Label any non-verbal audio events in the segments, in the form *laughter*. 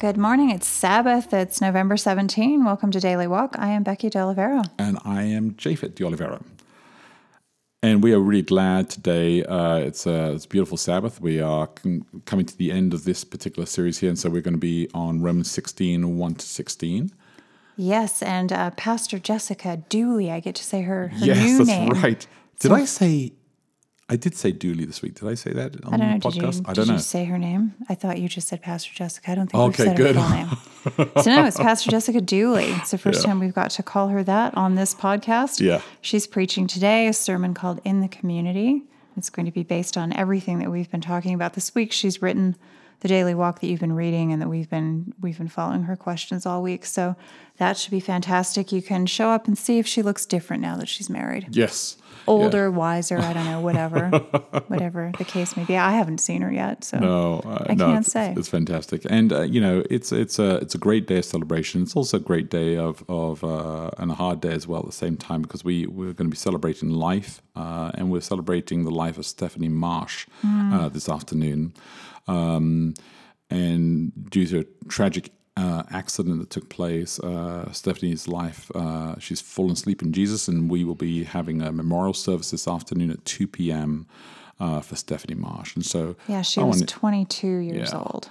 Good morning. It's Sabbath. It's November 17. Welcome to Daily Walk. I am Becky De Oliveira. And I am Japhet De Oliveira. And we are really glad today. Uh, it's, a, it's a beautiful Sabbath. We are com- coming to the end of this particular series here. And so we're going to be on Romans 16 1 to 16. Yes, and uh, Pastor Jessica Dooley. I get to say her, her yes, new that's name. right. Did I say? I did say Dooley this week. Did I say that on I don't know. the Did you. I did don't you know. say her name? I thought you just said Pastor Jessica. I don't think Okay, we've said good. her full name. so no, it's Pastor *laughs* Jessica Dooley. It's the first time we've got to call her that on this podcast. Yeah. She's preaching today a sermon called In the Community. It's going to be based on everything that we've been talking about this week. She's written the daily walk that you've been reading and that we've been we've been following her questions all week. So that should be fantastic. You can show up and see if she looks different now that she's married. Yes. Older, wiser, I don't know, whatever. *laughs* whatever the case may be. I haven't seen her yet, so No, uh, I no, can't it's, say. it's fantastic, and uh, you know, it's it's a it's a great day of celebration. It's also a great day of of uh, and a hard day as well at the same time because we we're going to be celebrating life, uh, and we're celebrating the life of Stephanie Marsh uh, this afternoon, um, and due to a tragic. Uh, accident that took place. Uh, Stephanie's life, uh, she's fallen asleep in Jesus, and we will be having a memorial service this afternoon at 2 p.m. Uh, for Stephanie Marsh. And so, Yeah, she I was wanna- 22 years Yeah. old.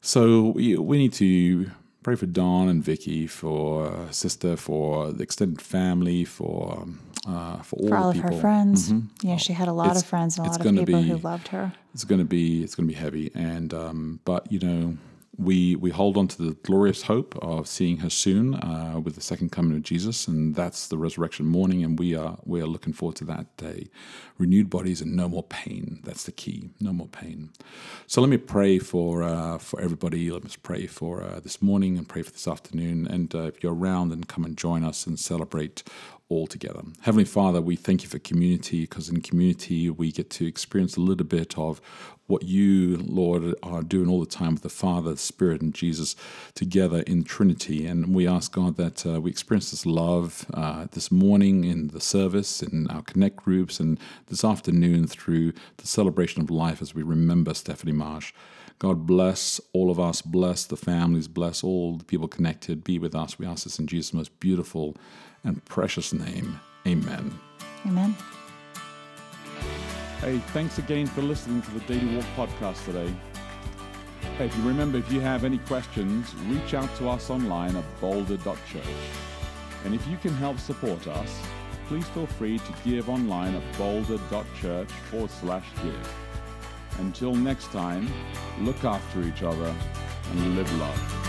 so we, we need to pray for Don and Vicky, for sister, for the extended family, for um, uh, for all For all of her friends. Yeah, she had a lot It's- of friends and a lot of people who loved her. It's going to be it's going to be heavy, and um, but you know we we hold on to the glorious hope of seeing her soon uh, with the second coming of Jesus, and that's the resurrection morning, and we are we are looking forward to that day. Renewed bodies and no more pain. That's the key. No more pain. So let me pray for uh, for everybody. Let us pray for uh, this morning and pray for this afternoon. And uh, if you're around, then come and join us and celebrate all together. Heavenly Father, we thank you for community because in community we get to experience a little bit of what you, Lord, are doing all the time with the Father, the Spirit, and Jesus together in Trinity. And we ask God that uh, we experience this love uh, this morning in the service, in our Connect groups, and this afternoon through the celebration of life as we remember Stephanie Marsh. God bless all of us, bless the families, bless all the people connected. Be with us. We ask this in Jesus' most beautiful and precious name. Amen. Amen. Hey, thanks again for listening to the Daily Walk podcast today. Hey, if you remember, if you have any questions, reach out to us online at boulder.church. And if you can help support us, please feel free to give online at boulder.church forward slash give. Until next time, look after each other and live love.